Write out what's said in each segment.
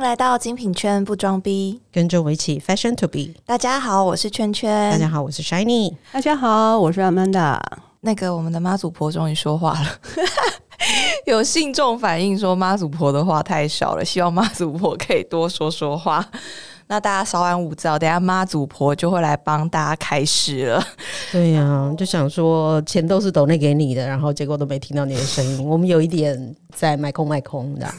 来到精品圈不装逼，跟着我一起 fashion to be。大家好，我是圈圈。大家好，我是 Shiny。大家好，我是 Amanda。那个我们的妈祖婆终于说话了，有信众反映说妈祖婆的话太少了，希望妈祖婆可以多说说话。那大家稍安勿躁，等下妈祖婆就会来帮大家开始了。对呀，就想说钱都是抖内给你的，然后结果都没听到你的声音，我们有一点在卖空卖空的。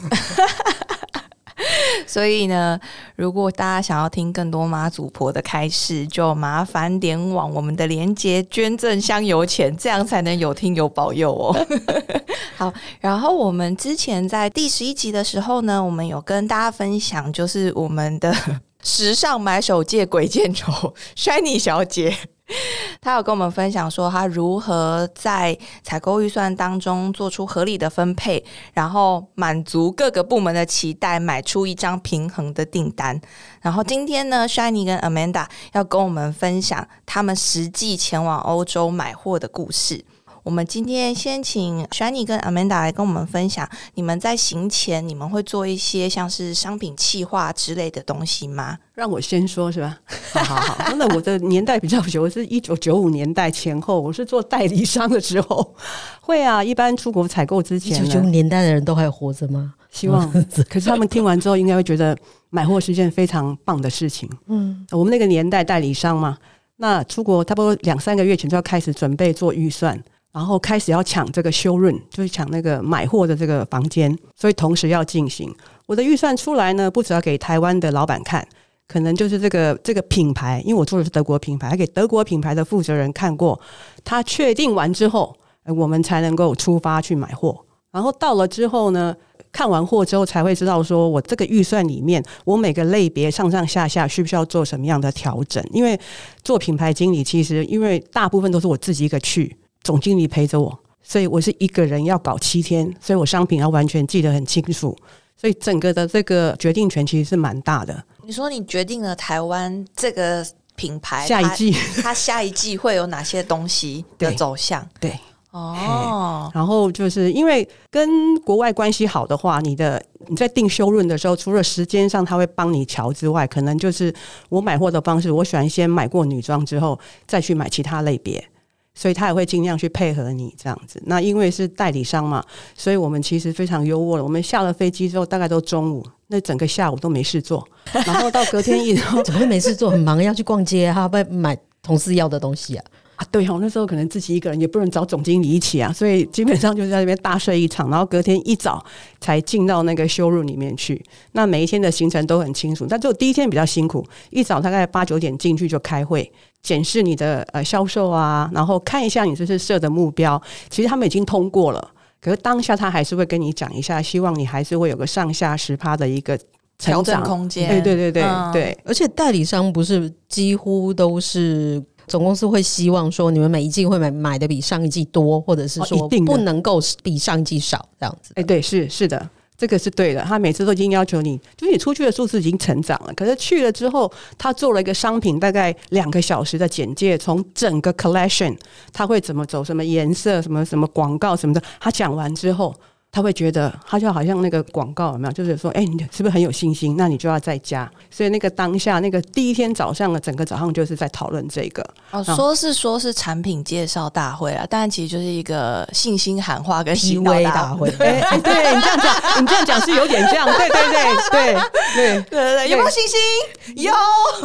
所以呢，如果大家想要听更多妈祖婆的开示，就麻烦点往我们的连接捐赠香油钱，这样才能有听有保佑哦。好，然后我们之前在第十一集的时候呢，我们有跟大家分享，就是我们的 时尚买手界鬼见愁 Shiny 小姐。他有跟我们分享说，他如何在采购预算当中做出合理的分配，然后满足各个部门的期待，买出一张平衡的订单。然后今天呢，Shiny 跟 Amanda 要跟我们分享他们实际前往欧洲买货的故事。我们今天先请 Shani 跟 Amanda 来跟我们分享，你们在行前你们会做一些像是商品企划之类的东西吗？让我先说，是吧？好好好，那我的年代比较久，我是一九九五年代前后，我是做代理商的时候，会啊，一般出国采购之前，一九九五年代的人都还活着吗？希望，可是他们听完之后，应该会觉得买货是一件非常棒的事情。嗯，我们那个年代代理商嘛，那出国差不多两三个月前就要开始准备做预算。然后开始要抢这个修润，就是抢那个买货的这个房间，所以同时要进行。我的预算出来呢，不只要给台湾的老板看，可能就是这个这个品牌，因为我做的是德国品牌，还给德国品牌的负责人看过，他确定完之后，我们才能够出发去买货。然后到了之后呢，看完货之后才会知道，说我这个预算里面，我每个类别上上下下需不需要做什么样的调整？因为做品牌经理，其实因为大部分都是我自己一个去。总经理陪着我，所以我是一个人要搞七天，所以我商品要完全记得很清楚，所以整个的这个决定权其实是蛮大的。你说你决定了台湾这个品牌下一季，它下一季会有哪些东西的 走向？对，哦，然后就是因为跟国外关系好的话，你的你在定修润的时候，除了时间上他会帮你瞧之外，可能就是我买货的方式，我喜欢先买过女装之后再去买其他类别。所以他也会尽量去配合你这样子。那因为是代理商嘛，所以我们其实非常优渥了。我们下了飞机之后，大概都中午，那整个下午都没事做。然后到隔天一，怎么会没事做？很忙，要去逛街，还要买同事要的东西啊。啊，对哦，那时候可能自己一个人也不能找总经理一起啊，所以基本上就是在那边大睡一场，然后隔天一早才进到那个修路里面去。那每一天的行程都很清楚，但只有第一天比较辛苦，一早大概八九点进去就开会。检视你的呃销售啊，然后看一下你这是设的目标，其实他们已经通过了，可是当下他还是会跟你讲一下，希望你还是会有个上下十趴的一个调整空间。对对对对对，而且代理商不是几乎都是总公司会希望说你们每一季会买买的比上一季多，或者是说不能够比上一季少这样子。哎，对，是是的。这个是对的，他每次都已经要求你，就是你出去的数字已经成长了。可是去了之后，他做了一个商品大概两个小时的简介，从整个 collection 他会怎么走，什么颜色，什么什么广告什么的，他讲完之后。他会觉得，他就好像那个广告有没有？就是说，哎，你是不是很有信心？那你就要再加。所以那个当下，那个第一天早上的整个早上就是在讨论这个。哦，说是说是产品介绍大会啊，但其实就是一个信心喊话跟洗脑大会。哎对，你这样讲，你这样讲是有点这样。对对对对 对对对，有没有信心？有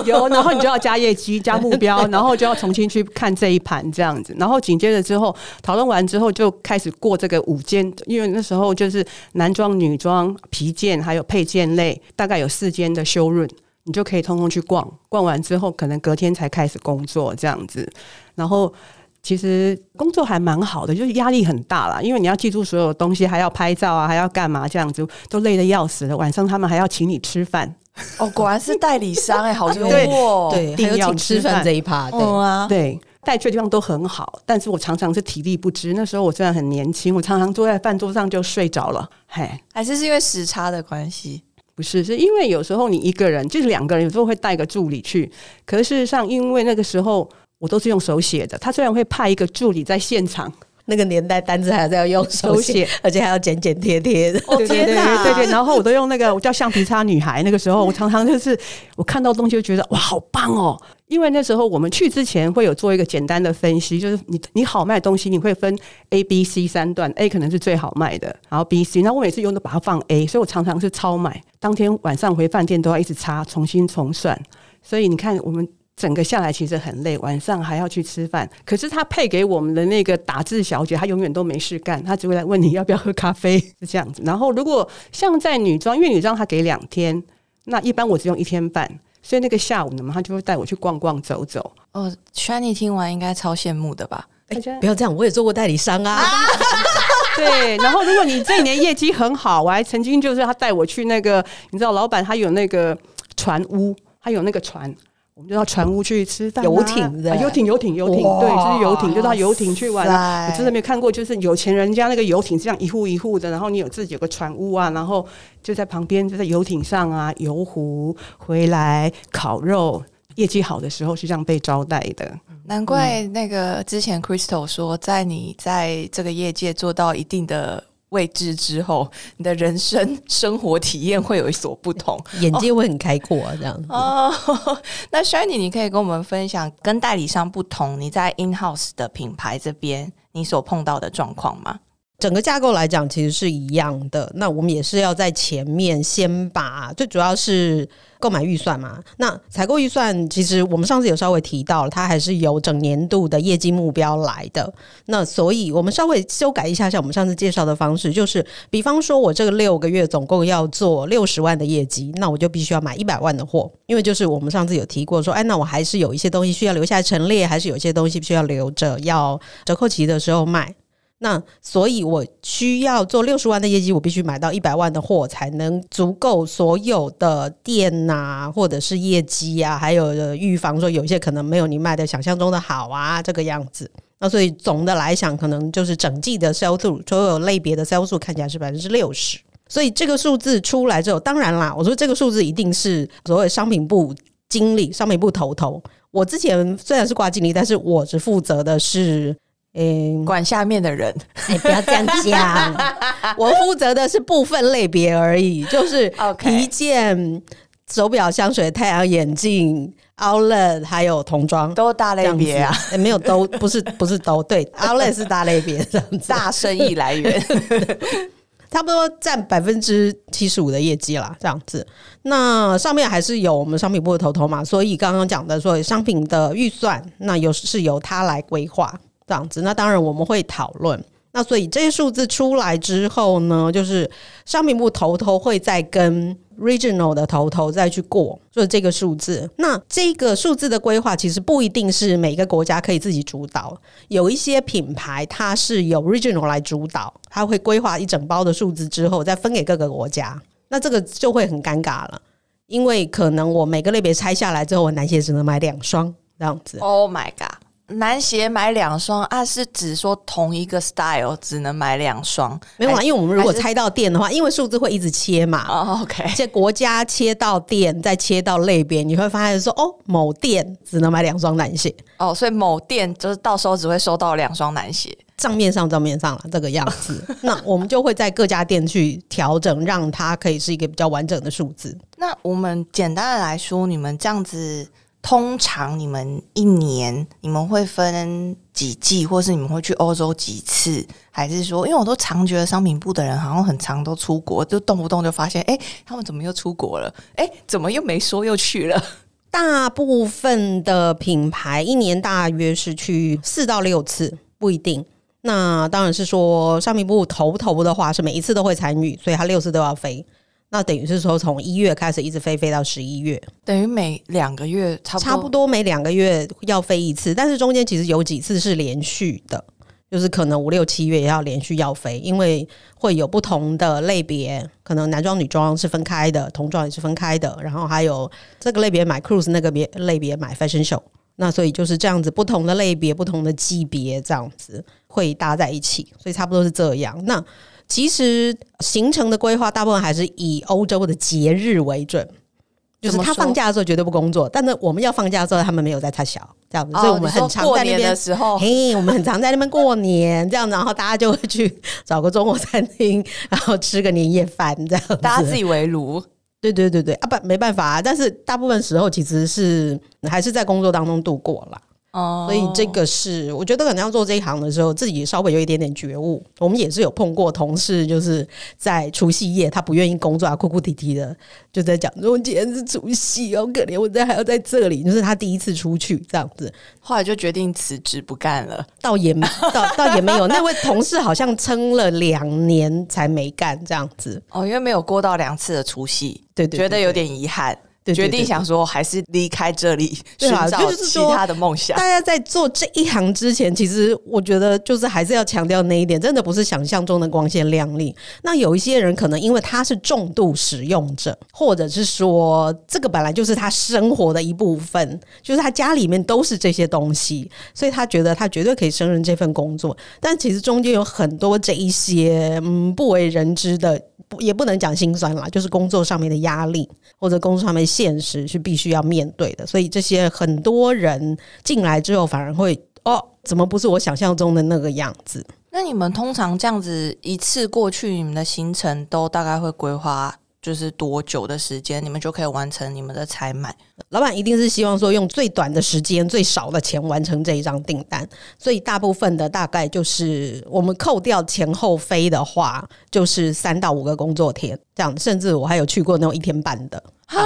有，然后你就要加业绩、加目标，然后就要重新去看这一盘这样子。然后紧接着之后讨论完之后，就开始过这个午间，因为那时候。后就是男装、女装、皮件，还有配件类，大概有四间的修润，你就可以通通去逛。逛完之后，可能隔天才开始工作这样子。然后其实工作还蛮好的，就是压力很大啦，因为你要记住所有东西，还要拍照啊，还要干嘛这样子，都累得要死了。晚上他们还要请你吃饭。哦，果然是代理商哎，好幽 默，对，还有请吃饭这一趴，对啊，对。带去的地方都很好，但是我常常是体力不支。那时候我虽然很年轻，我常常坐在饭桌上就睡着了。嘿，还是是因为时差的关系？不是，是因为有时候你一个人，就是两个人，有时候会带个助理去。可是事实上，因为那个时候我都是用手写的，他虽然会派一个助理在现场那个年代单子还是要用手写，而且还要剪剪贴贴的。对对对对对，然后我都用那个我叫橡皮擦女孩。那个时候我常常就是我看到东西就觉得哇好棒哦，因为那时候我们去之前会有做一个简单的分析，就是你你好卖东西你会分 A、B、C 三段，A 可能是最好卖的，然后 B、C，那我每次用都把它放 A，所以我常常是超买，当天晚上回饭店都要一直擦，重新重算。所以你看我们。整个下来其实很累，晚上还要去吃饭。可是他配给我们的那个打字小姐，她永远都没事干，她只会来问你要不要喝咖啡，是这样子。然后如果像在女装，因为女装她给两天，那一般我只用一天半，所以那个下午呢，她就会带我去逛逛走走。哦，Shani 听完应该超羡慕的吧？不要这样，我也做过代理商啊。对，然后如果你这一年业绩很好，我还曾经就是他带我去那个，你知道老板他有那个船屋，他有那个船。我们就到船屋去吃饭，游艇的游艇，游艇，游艇，对，就是游艇，就到游艇去玩。我真的没有看过，就是有钱人家那个游艇这样一户一户的，然后你有自己有个船屋啊，然后就在旁边就在游艇上啊游湖回来烤肉，业绩好的时候是这样被招待的。难怪那个之前 Crystal 说，在你在这个业界做到一定的。未知之后，你的人生 生活体验会有所不同，眼界会很开阔啊，这样子。哦，那 Shiny，你可以跟我们分享跟代理商不同，你在 In House 的品牌这边你所碰到的状况吗？整个架构来讲，其实是一样的。那我们也是要在前面先把最主要是购买预算嘛。那采购预算，其实我们上次有稍微提到了，它还是有整年度的业绩目标来的。那所以我们稍微修改一下，像我们上次介绍的方式，就是比方说我这个六个月总共要做六十万的业绩，那我就必须要买一百万的货，因为就是我们上次有提过说，哎，那我还是有一些东西需要留下陈列，还是有一些东西需要留着，要折扣期的时候卖。那所以，我需要做六十万的业绩，我必须买到一百万的货，才能足够所有的店呐，或者是业绩啊，还有预防说有一些可能没有你卖的想象中的好啊，这个样子。那所以总的来讲，可能就是整季的销售，所有类别的销售看起来是百分之六十。所以这个数字出来之后，当然啦，我说这个数字一定是所谓商品部经理、商品部头头。我之前虽然是挂经理，但是我只负责的是。嗯，管下面的人，哎，不要这样讲。我负责的是部分类别而已，就是皮件、手表、香水、太阳眼镜、Outlet 还有童装，都大类别啊。没有都不是不是都对，Outlet 是大类别这样子，大生意来源，差不多占百分之七十五的业绩啦，这样子。那上面还是有我们商品部的头头嘛，所以刚刚讲的说商品的预算，那有是由他来规划。这样子，那当然我们会讨论。那所以这些数字出来之后呢，就是商品部头头会再跟 regional 的头头再去过，就是这个数字。那这个数字的规划其实不一定是每个国家可以自己主导，有一些品牌它是由 regional 来主导，它会规划一整包的数字之后再分给各个国家。那这个就会很尴尬了，因为可能我每个类别拆下来之后，我男鞋只能买两双这样子。Oh my god！男鞋买两双啊，是指说同一个 style 只能买两双？没有啊，因为我们如果拆到店的话，因为数字会一直切嘛。哦，OK。这国家切到店，再切到类别，你会发现说，哦，某店只能买两双男鞋。哦，所以某店就是到时候只会收到两双男鞋，账面上账面上了这个样子。那我们就会在各家店去调整，让它可以是一个比较完整的数字。那我们简单的来说，你们这样子。通常你们一年你们会分几季，或是你们会去欧洲几次？还是说，因为我都常觉得商品部的人好像很常都出国，就动不动就发现，哎，他们怎么又出国了？哎，怎么又没说又去了？大部分的品牌一年大约是去四到六次，不一定。那当然是说商品部头头的话，是每一次都会参与，所以他六次都要飞。那等于是说，从一月开始一直飞飞到十一月，等于每两个月差差不多每两个月要飞一次，但是中间其实有几次是连续的，就是可能五六七月也要连续要飞，因为会有不同的类别，可能男装女装是分开的，童装也是分开的，然后还有这个类别买 cruise，那个别类别买 fashion show，那所以就是这样子，不同的类别、不同的级别这样子会搭在一起，所以差不多是这样。那其实行程的规划大部分还是以欧洲的节日为准，就是他放假的时候绝对不工作，但是我们要放假的时候，他们没有在他小这样子，所以我们很常在那边的时候，嘿，我们很常在那边过年这样子，然后大家就会去找个中国餐厅，然后吃个年夜饭这样，大家自以为炉。对对对对啊，不没办法啊，但是大部分时候其实是还是在工作当中度过了。所以这个是我觉得可能要做这一行的时候，自己稍微有一点点觉悟。我们也是有碰过同事，就是在除夕夜他不愿意工作啊，哭哭啼啼的就在讲说今天是除夕，好可怜，我在还要在这里。就是他第一次出去这样子，后来就决定辞职不干了。倒也倒倒也没有，那位同事好像撑了两年才没干这样子。哦，因为没有过到两次的除夕，对对，觉得有点遗憾。决定想说还是离开这里，寻找其他的梦想。大家在做这一行之前，其实我觉得就是还是要强调那一点，真的不是想象中的光鲜亮丽。那有一些人可能因为他是重度使用者，或者是说这个本来就是他生活的一部分，就是他家里面都是这些东西，所以他觉得他绝对可以胜任这份工作。但其实中间有很多这一些嗯不为人知的。不，也不能讲心酸啦，就是工作上面的压力或者工作上面现实是必须要面对的，所以这些很多人进来之后反而会哦，怎么不是我想象中的那个样子？那你们通常这样子一次过去，你们的行程都大概会规划？就是多久的时间，你们就可以完成你们的采买？老板一定是希望说用最短的时间、最少的钱完成这一张订单，所以大部分的大概就是我们扣掉前后飞的话，就是三到五个工作天这样。甚至我还有去过那种一天半的啊，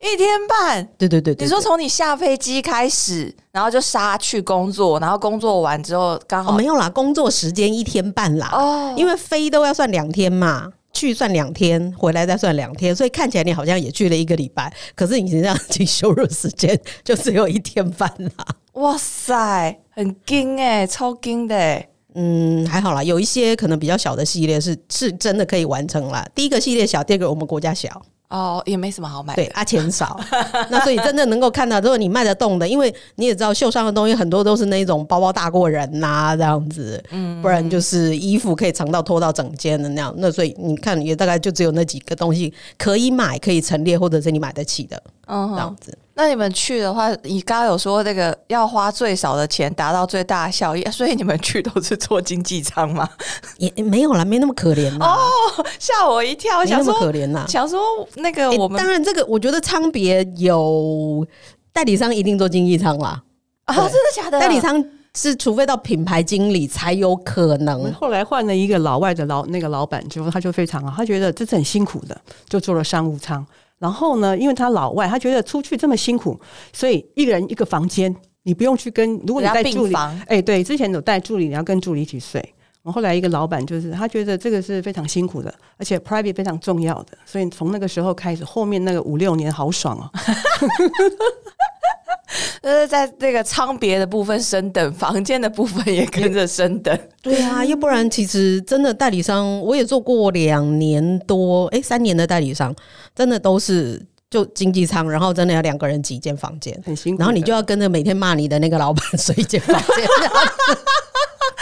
一天半？对对对，你说从你下飞机开始，然后就杀去工作，然后工作完之后刚好没有啦，工作时间一天半啦，哦，因为飞都要算两天嘛。去算两天，回来再算两天，所以看起来你好像也去了一个礼拜，可是你实际上去休入时间就只有一天半啦。哇塞，很惊哎，超惊的。嗯，还好啦，有一些可能比较小的系列是是真的可以完成了。第一个系列小，第二个我们国家小。哦，也没什么好买。对，啊，钱少，那所以真的能够看到，如果你卖得动的，因为你也知道，秀上的东西很多都是那种包包大过人呐，这样子，嗯，不然就是衣服可以长到拖到整间的那样。那所以你看，也大概就只有那几个东西可以买，可以陈列，或者是你买得起的，嗯，这样子。那你们去的话，你刚刚有说那个要花最少的钱达到最大效益，所以你们去都是坐经济舱吗？也没有啦，没那么可怜哦，吓我一跳，想说可怜呐，想说那个我们当然这个我觉得舱别有代理商一定做经济舱啦啊，真的假的？代理商是除非到品牌经理才有可能。后来换了一个老外的老那个老板之后，他就非常好，他觉得这是很辛苦的，就做了商务舱。然后呢，因为他老外，他觉得出去这么辛苦，所以一个人一个房间，你不用去跟。如果你带助理，哎，对，之前有带助理，你要跟助理一起睡。我后来一个老板就是，他觉得这个是非常辛苦的，而且 private 非常重要的，所以从那个时候开始，后面那个五六年好爽哦。呃，在那个仓别的部分升等，房间的部分也跟着升等。对啊，要不然其实真的代理商，我也做过两年多，哎，三年的代理商，真的都是就经济舱，然后真的要两个人挤一间房间，很辛苦。然后你就要跟着每天骂你的那个老板 睡一间房间。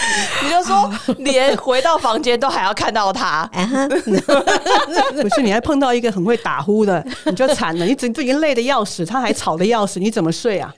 你就说，连回到房间都还要看到他，不是？你还碰到一个很会打呼的，你就惨了。你整都已经累得要死，他还吵得要死，你怎么睡啊？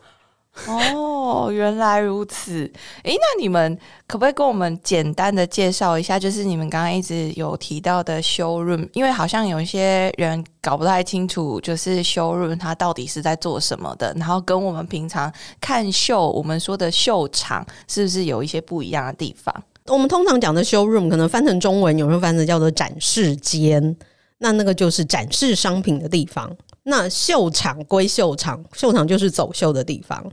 哦，原来如此。哎，那你们可不可以跟我们简单的介绍一下？就是你们刚刚一直有提到的 showroom，，因为好像有一些人搞不太清楚，就是 showroom 它到底是在做什么的。然后跟我们平常看秀，我们说的秀场，是不是有一些不一样的地方？我们通常讲的 showroom，可能翻成中文，有时候翻成叫做展示间，那那个就是展示商品的地方。那秀场归秀场，秀场就是走秀的地方。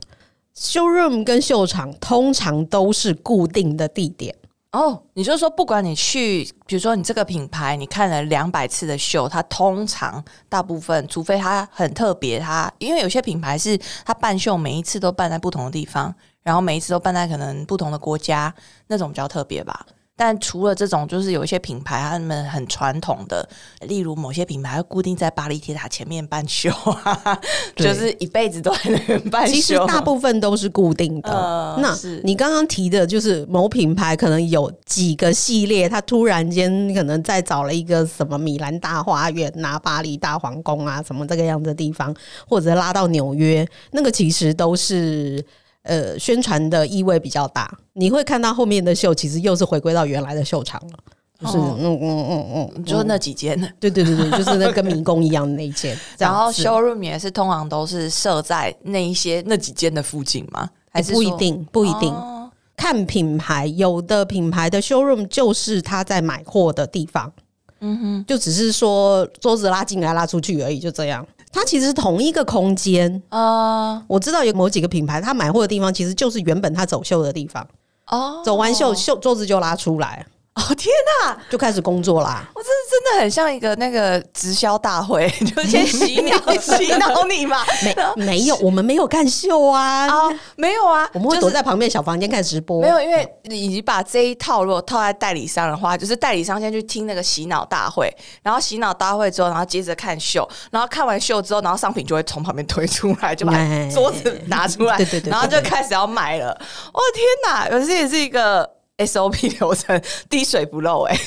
showroom 跟秀场通常都是固定的地点。哦，你就说，不管你去，比如说你这个品牌，你看了两百次的秀，它通常大部分，除非它很特别，它因为有些品牌是它办秀每一次都办在不同的地方，然后每一次都办在可能不同的国家，那种比较特别吧。但除了这种，就是有一些品牌他们很传统的，例如某些品牌会固定在巴黎铁塔前面办秀啊，就是一辈子都在那边办秀。其实大部分都是固定的。呃那你刚刚提的，就是某品牌可能有几个系列，它突然间可能再找了一个什么米兰大花园啊、巴黎大皇宫啊，什么这个样子的地方，或者拉到纽约，那个其实都是。呃，宣传的意味比较大，你会看到后面的秀，其实又是回归到原来的秀场了，就是、哦嗯嗯嗯嗯，就那几间，对对对对，就是那跟迷宫一样的那一间，然后 showroom 也是通常都是设在那一些那几间的附近吗？还是不一定，不一定。哦看品牌，有的品牌的 showroom 就是他在买货的地方，嗯哼，就只是说桌子拉进来拉出去而已，就这样。它其实是同一个空间。呃，我知道有某几个品牌，他买货的地方其实就是原本他走秀的地方，哦，走完秀秀桌子就拉出来，哦天哪，就开始工作啦。我这真的很像一个那个直销大会，就先洗脑 洗脑你嘛。没没有，我们没有看秀啊，啊，没有啊，我们会就是躲在旁边小房间看直播。没有，因为你把这一套如果套在代理商的话，就是代理商先去听那个洗脑大会，然后洗脑大会之后，然后接着看秀，然后看完秀之后，然后商品就会从旁边推出来，就把哎桌子拿出来，对对对对然后就开始要买了。哦天哪，可是也是一个 SOP 流程，滴水不漏哎、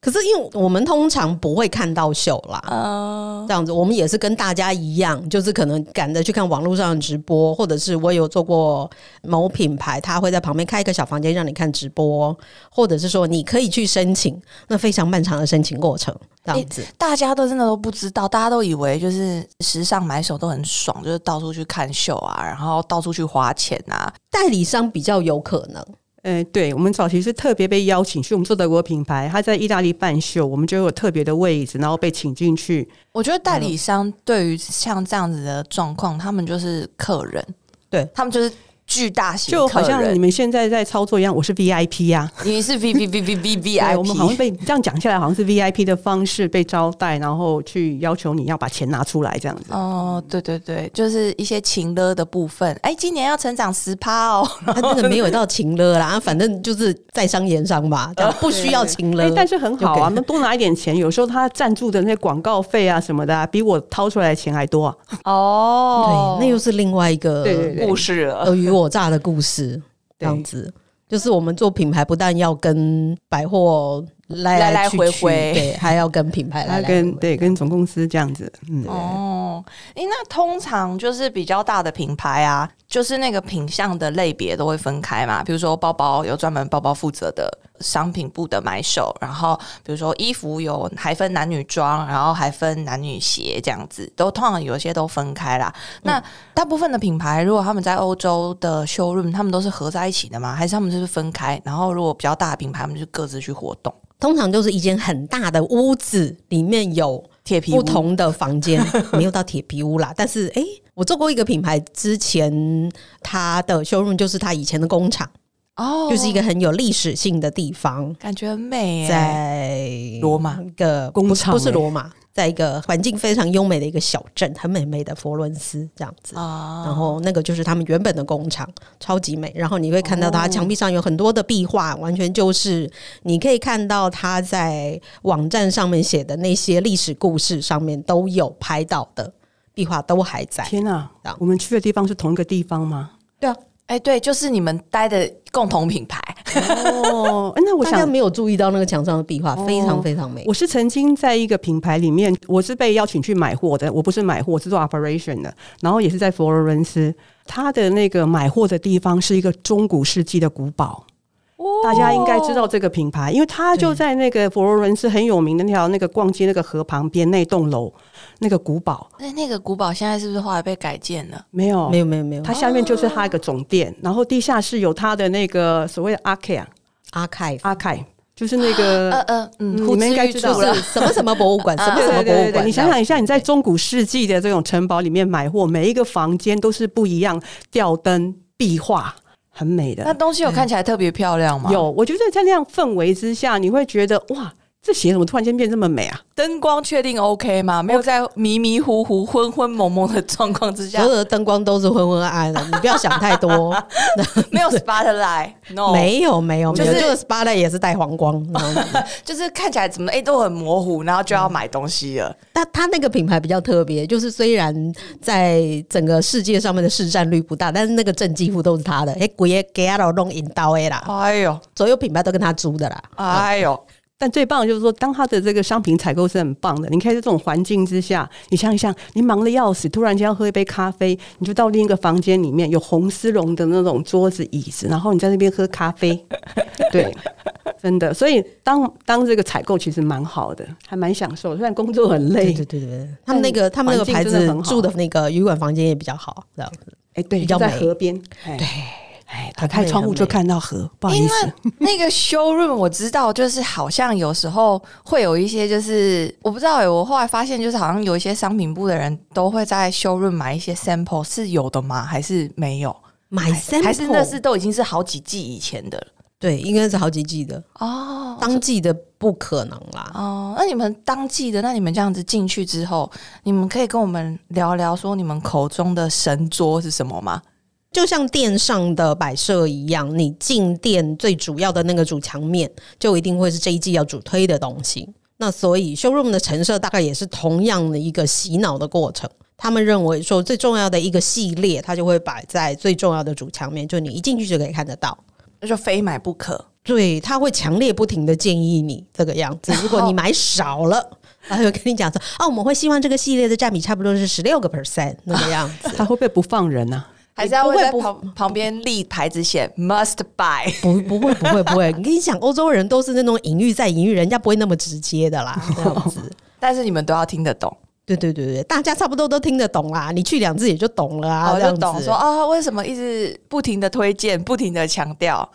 可是因为我们通常不会看到秀啦，嗯、这样子，我们也是跟大家一样，就是可能赶着去看网络上的直播，或者是我有做过某品牌，他会在旁边开一个小房间让你看直播，或者是说你可以去申请，那非常漫长的申请过程，这样子。大家都真的都不知道，大家都以为就是时尚买手都很爽，就是到处去看秀啊，然后到处去花钱啊。代理商比较有可能，呃，对，我们早期是特别被邀请去，我们做德国品牌，他在意大利办秀，我们就有特别的位置，然后被请进去。我觉得代理商对于像这样子的状况，他们就是客人，对他们就是巨大型就好像你们现在在操作一样，我是 VIP 呀、你是 V V V V V V I，，我们好像被这样讲下来，好像是 VIP 的方式被招待，然后去要求你要把钱拿出来这样子。哦，对对对，就是一些情勒的部分。哎，今年要成长十趴哦，他那个没有到情勒啦，反正就是在商言商吧，这样不需要情勒哎、。但是很好啊那多拿一点钱，有时候他赞助的那些广告费啊什么的、啊，比我掏出来的钱还多啊。哦对，那又是另外一个对对对故事了。尔虞我诈的故事，这样子。就是我们做品牌，不但要跟百货来来回回对，还要跟品牌来他来回回跟对跟总公司这样子，嗯，哦，诶，那通常就是比较大的品牌啊，就是那个品相的类别都会分开嘛。比如说包包有专门包包负责的商品部的买手，然后比如说衣服有还分男女装，然后还分男女鞋这样子，都通常有一些都分开啦。那大部分的品牌，如果他们在欧洲的 showroom，他们都是合在一起的吗？还是他们就是分开？然后如果比较大的品牌，他们就各自去活动。通常就是一间很大的屋子，里面有铁皮屋。不同的房间，没有到铁皮屋啦。但是，诶，我做过一个品牌，之前它的 showroom 就是它以前的工厂，哦。就是一个很有历史性的地方，感觉很美耶，在罗马。一个工不是不是罗马，在一个环境非常优美的一个小镇，很美美的佛伦斯这样子。啊然后那个就是他们原本的工厂，超级美。然后你会看到它哦墙壁上有很多的壁画，完全就是你可以看到他在网站上面写的那些历史故事上面都有拍到的壁画都还在。天哪、这样我们去的地方是同一个地方吗？对啊，哎、对，就是你们待的共同品牌。哦，那我想。大家没有注意到那个墙上的壁画，非常非常美。我是曾经在一个品牌里面，我是被邀请去买货的，我不是买货，我是做 operation 的，然后也是在佛罗伦斯，他的那个买货的地方是一个中古世纪的古堡，大家应该知道这个品牌，因为它就在那个佛罗伦斯很有名的那条那个逛街那个河旁边那栋楼那个古堡，那那个古堡现在是不是后来被改建了？没有没有没有没有它下面就是它一个总店，然后地下室有它的那个所谓的 archive，archive archive，就是那个呃呃，嗯，你们应该知道 什么什么博物馆，什么什么博物馆。你想想一下，你在中古世纪的这种城堡里面买货，每一个房间都是不一样，吊灯、壁画，很美的。那东西有看起来特别漂亮吗？有，我觉得在那样氛围之下，你会觉得哇，这鞋怎么突然间变这么美啊？灯光确定 OK 吗？没有在迷迷糊糊、昏昏蒙蒙的状况之下所，有的灯光都是昏昏暗暗的，你不要想太多。没有 spotlight，no，没有没有，就是 Spotlight 也是带黄光。就是看起来怎么哎、都很模糊，然后就要买东西了。但它那个品牌比较特别，就是虽然在整个世界上面的市占率不大，但是那个证几乎都是他的。哎，鬼也给他弄引刀的啦，哎呦，所有品牌都跟他租的啦。哎呦，但最棒的就是说，当他的这个商品采购是很棒的，你可以在这种环境之下，你想一想，你忙的要死，突然间要喝一杯咖啡，你就到另一个房间里面，有红丝绒的那种桌子椅子，然后你在那边喝咖啡，对，真的。所以当当这个采购其实蛮好的，还蛮享受，虽然工作很累对，对对对，他们那个他们那个牌子住的那个旅馆房间也比较好，这样子。哎，对，比较在河边，对，哎，打开窗户就看到河，不好意因思为，那个 showroom 我知道，就是好像有时候会有一些，就是我不知道哎、我后来发现，就是好像有一些商品部的人都会在 showroom 买一些 sample，是有的吗？还是没有？买 sample 还是那是都已经是好几季以前的了？对，应该是好几季的，哦当季的不可能啦。哦，那你们当季的，那你们这样子进去之后，你们可以跟我们聊聊说你们口中的神桌是什么吗？就像店上的摆设一样，你进店最主要的那个主墙面，就一定会是这一季要主推的东西。那所以 showroom 的陈设大概也是同样的一个洗脑的过程。他们认为说最重要的一个系列，它就会摆在最重要的主墙面，就你一进去就可以看得到。那就非买不可。对，他会强烈不停的建议你这个样子。如果你买少了，他会跟你讲说，哦，我们会希望这个系列的占比差不多是十六个 percent 那个样子。他会不会不放人啊？还是要会在旁旁边立牌子写 must buy，不不会不会不会，你跟你讲，欧洲人都是那种隐喻在隐喻，人家不会那么直接的啦，这样子。但是你们都要听得懂，对对对对，大家差不多都听得懂啦，你去两次也就懂了啊，我就懂说啊，为什么一直不停的推荐，不停的强调，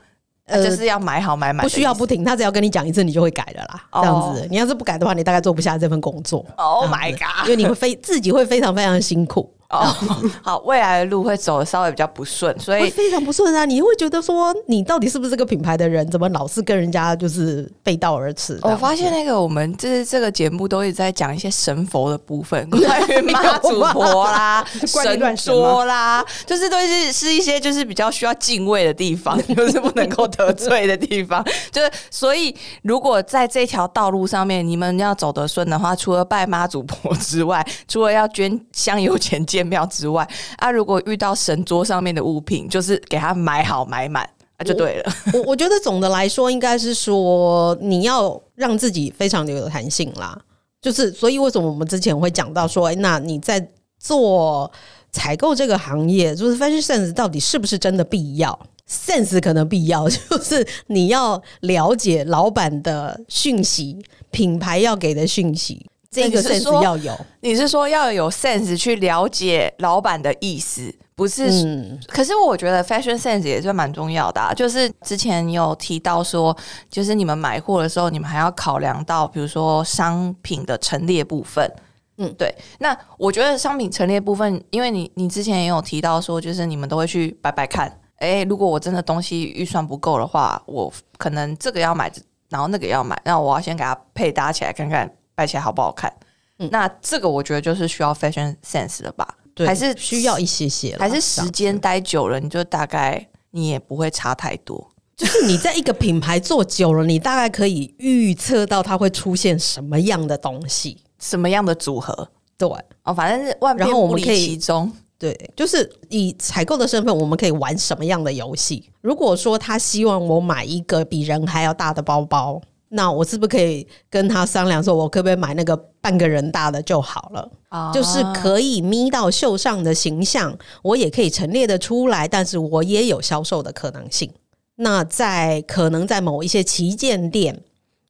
就是要买好买买，不需要不。停，他只要跟你讲一次，你就会改的啦。哦这样子，你要是不改的话，你大概做不下这份工作。Oh my god！因为你会非自己会非常非常辛苦，哦，好，未来的路会走的稍微比较不顺，所以非常不顺啊。你会觉得说，你到底是不是这个品牌的人？怎么老是跟人家就是背道而驰？我发现那个我们就是这个节目都一直在讲一些神佛的部分，关于妈祖婆啦、神乱神吗桌啦，就是都是是一些就是比较需要敬畏的地方，就是不能够得罪的地方。就是所以，如果在这条道路上面你们要走得顺的话，除了拜妈祖婆之外，除了要捐香油钱建庙之外，啊，如果遇到神桌上面的物品，就是给他买好买满。啊，就对了。我我觉得总的来说，应该是说你要让自己非常的有弹性啦。就是所以为什么我们之前会讲到说，哎，那你在做采购这个行业，就是 fashion sense 到底是不是真的必要？sense 可能必要，就是你要了解老板的讯息，品牌要给的讯息，这个是 sense 说要有。你是说要有 sense 去了解老板的意思，不是？嗯，可是我觉得 fashion sense 也是蛮重要的、啊。就是之前有提到说，就是你们买货的时候，你们还要考量到，比如说商品的陈列部分。嗯对。那我觉得商品陈列部分，因为你你之前也有提到说，就是你们都会去摆摆看。诶，如果我真的东西预算不够的话，我可能这个要买，然后那个要买，那我要先给它配搭起来，看看摆起来好不好看。嗯那这个我觉得就是需要 fashion sense 了吧？对，还是需要一些些，还是时间待久了，你就大概你也不会差太多。就是你在一个品牌做久了，你大概可以预测到它会出现什么样的东西。什么样的组合对哦，反正是万变然后我不离们可以其中。对，就是以采购的身份，我们可以玩什么样的游戏？如果说他希望我买一个比人还要大的包包，那我是不是可以跟他商量，说我可不可以买那个半个人大的就好了？啊就是可以眯到袖上的形象，我也可以陈列的出来，但是我也有销售的可能性。那在可能在某一些旗舰店，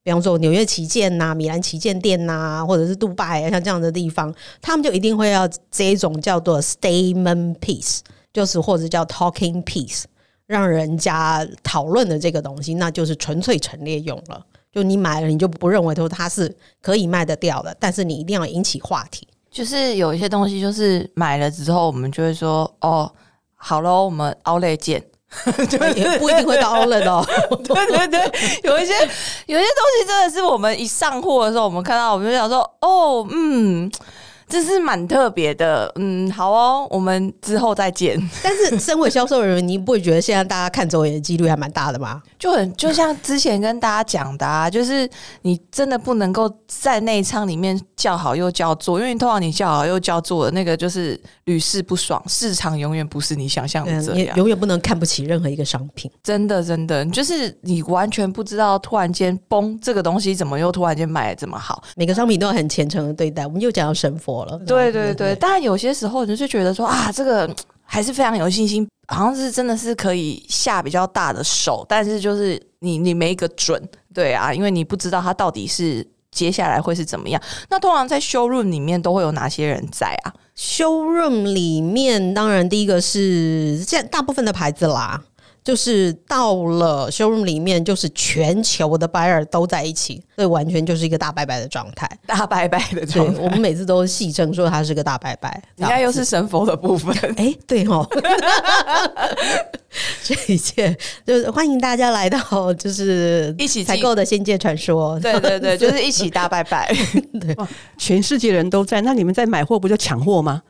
比方说纽约旗舰呐、米兰旗舰店呐、或者是杜拜啊，像这样的地方，他们就一定会要这一种叫做 statement piece，就是或者叫 talking piece，让人家讨论的这个东西，那就是纯粹陈列用了。就你买了，你就不认为说它是可以卖得掉的，但是你一定要引起话题。就是有一些东西，就是买了之后，我们就会说哦，好咯，我们 Outlet 见。也不一定会到 o l 哦。对对对，有一些有一些东西真的是我们一上货的时候，我们看到我们就想说，哦，嗯。这是蛮特别的，嗯，好哦，我们之后再见。但是，身为销售人员，你不会觉得现在大家看走眼的几率还蛮大的吗？就很就像之前跟大家讲的，啊，就是你真的不能够在内仓里面叫好又叫座，因为通常你叫好又叫座的那个就是屡试不爽。市场永远不是你想象的这样，永远不能看不起任何一个商品。真的，真的，就是你完全不知道突然间崩这个东西怎么又突然间卖的这么好。每个商品都要很虔诚的对待。我们又讲到神佛。对对对，当然有些时候你就觉得说啊，这个还是非常有信心，好像是真的是可以下比较大的手，但是就是你你没个准，对啊，因为你不知道它到底是接下来会是怎么样。那通常在 showroom 里面都会有哪些人在啊？showroom 里面当然第一个是现在大部分的牌子啦。就是到了 showroom 里面，就是全球的 buyer 都在一起，所以完全就是一个大拜拜的状态，大拜拜的状态。我们每次都戏称说它是个大拜拜，应该又是神佛的部分。哎，对哦，这一切就是欢迎大家来到，就是一起采购的仙界传说。对对对，就是一起大拜拜。对，全世界人都在，那你们在买货不就抢货吗？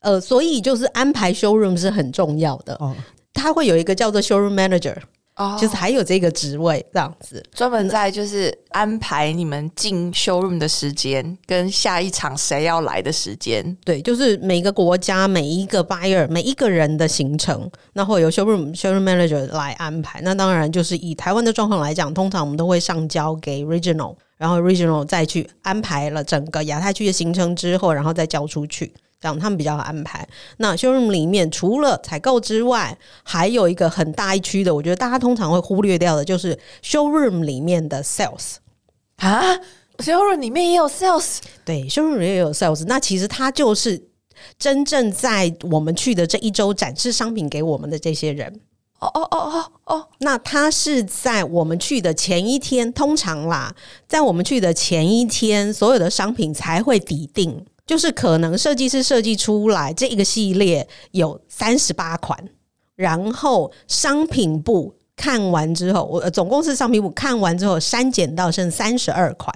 呃，所以就是安排 showroom 是很重要的。哦。他会有一个叫做 showroom manager，哦，就是还有这个职位这样子，专门在就是安排你们进 showroom 的时间跟下一场谁要来的时间。对，就是每个国家每一个 buyer 每一个人的行程，那会由 showroom showroom manager 来安排。那当然就是以台湾的状况来讲，通常我们都会上交给 regional，然后 regional 再去安排了整个亚太区的行程之后，然后再交出去。这样他们比较好安排。那 showroom 里面除了采购之外，还有一个很大一区的，我觉得大家通常会忽略掉的，就是 showroom 里面的 sales 啊。showroom 里面也有 sales，对，showroom 里面也有 sales。那其实他就是真正在我们去的这一周展示商品给我们的这些人。哦哦哦哦哦，那他是在我们去的前一天，通常啦，在我们去的前一天，所有的商品才会抵定。就是可能设计师设计出来这一个系列有三十八款，然后商品部看完之后，我总共是商品部看完之后删减到剩三十二款，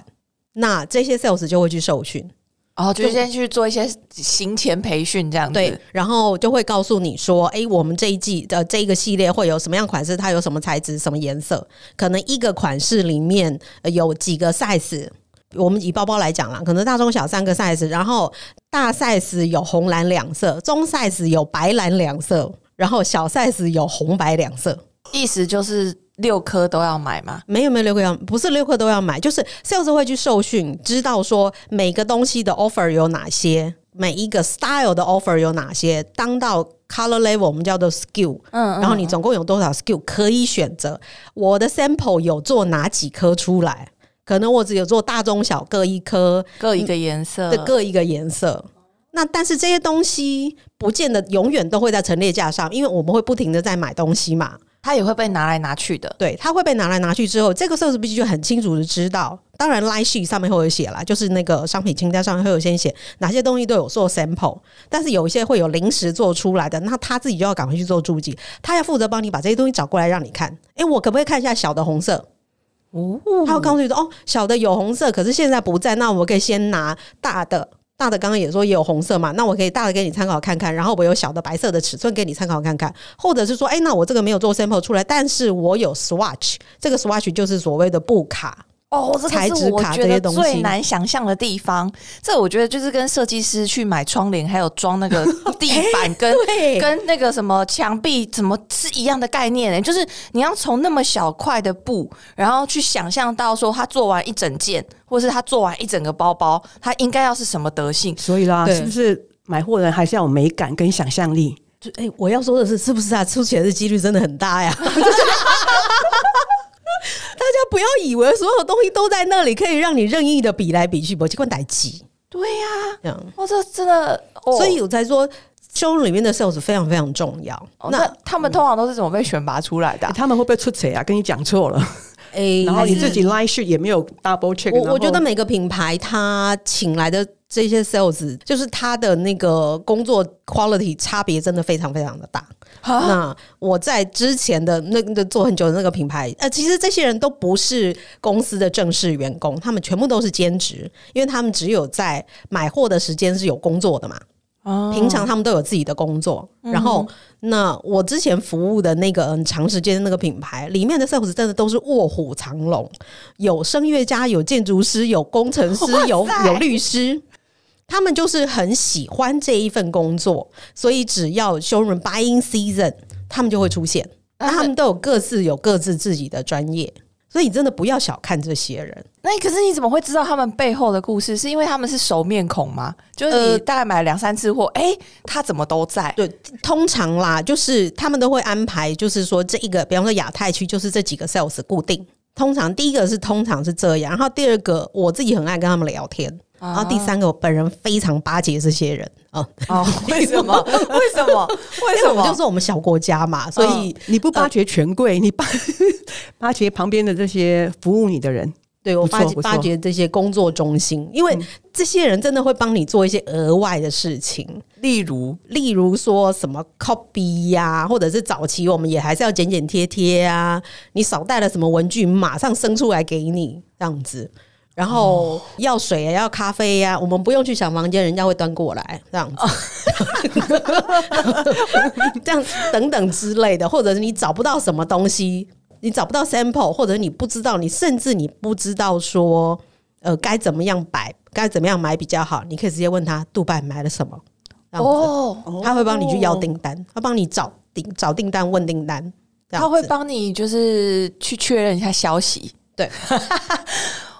那这些 sales 就会去受训，哦，就先去做一些行前培训这样子，对，然后就会告诉你说，哎，我们这一季的这一个系列会有什么样款式，它有什么材质、什么颜色，可能一个款式里面有几个 size。我们以包包来讲啦，可能大中小三个 size，然后大 size 有红蓝两色，中 size 有白蓝两色，然后小 size 有红白两色。意思就是六颗都要买吗？没有没有六颗要，不是六颗都要买，就是 sales 会去受训，知道说每个东西的 offer 有哪些，每一个 style 的 offer 有哪些。当到 color level 我们叫做 skill，嗯，然后你总共有多少 skill 可以选择？我的 sample 有做哪几颗出来？可能我只有做大中小各一颗，各一个颜色的各一个颜色。那但是这些东西不见得永远都会在陈列架上，因为我们会不停的在买东西嘛，它也会被拿来拿去的。对，它会被拿来拿去之后，这个设置必须就很清楚的知道。当然，line sheet 上面会有写啦，就是那个商品清单上面会有先写哪些东西都有做 sample，但是有一些会有临时做出来的，那他自己就要赶快去做注记，他要负责帮你把这些东西找过来让你看。哎，我可不可以看一下小的红色？哦，他会告诉你说：“哦，小的有红色，可是现在不在。那我可以先拿大的，大的刚刚也说也有红色嘛。那我可以大的给你参考看看，然后我有小的白色的尺寸给你参考看看，或者是说，哎，那我这个没有做 sample 出来，但是我有 swatch，这个 swatch 就是所谓的布卡。”哦，这是我觉得最难想象的地方。这我觉得就是跟设计师去买窗帘，还有装那个 地板，跟跟那个什么墙壁，怎么是一样的概念呢？就是你要从那么小块的布，然后去想象到说他做完一整件，或是他做完一整个包包，他应该要是什么德性？所以啦，是不是买货人还是要有美感跟想象力？就哎，我要说的是，是不是啊？出钱的几率真的很大呀。大家不要以为所有东西都在那里，可以让你任意的比来比去，不去管待机。对呀，这样，哇，这真的，所以我才说，收入里面的 sales 非常非常重要。那他们通常都是怎么被选拔出来的？他们会不会出错啊？跟你讲错了，哎，然后你自己 line sheet 也没有 double check。我我觉得每个品牌他请来的这些 sales，就是他的那个工作 quality 差别真的非常非常的大。那我在之前的那个做很久的那个品牌，呃，其实这些人都不是公司的正式员工，他们全部都是兼职，因为他们只有在买货的时间是有工作的嘛。平常他们都有自己的工作，然后那我之前服务的那个嗯长时间那个品牌里面的 sales 真的都是卧虎藏龙，有声乐家，有建筑师，有工程师，有有律师，他们就是很喜欢这一份工作，所以只要 showroom buying season，他们就会出现。那他们都有各自有各自自己的专业。所以你真的不要小看这些人。那可是你怎么会知道他们背后的故事？是因为他们是熟面孔吗？就是你大概买了两三次货，哎，他怎么都在？对，通常啦，就是他们都会安排，就是说这一个，比方说亚太区，就是这几个 sales 固定。通常第一个是通常是这样，然后第二个我自己很爱跟他们聊天。然后第三个，我本人非常巴结这些人啊！哦，为什么？为什么？为什么？就是我们小国家嘛，所以你不巴结权贵，你巴 巴结旁边的这些服务你的人。对我发发掘这些工作中心，因为这些人真的会帮你做一些额外的事情，例如，例如说什么 copy 呀，或者是早期我们也还是要剪剪贴贴啊，你少带了什么文具，马上生出来给你这样子。然后要水呀，要咖啡呀，我们不用去想房间，人家会端过来，这样子，这样等等之类的，或者是你找不到什么东西，你找不到 sample，或者你不知道，你甚至你不知道说，呃，该怎么样摆，该怎么样买比较好，你可以直接问他，杜拜买了什么，哦，他会帮你去要订单，他帮你找订找订单，问订单，他会帮你就是去确认一下消息，对。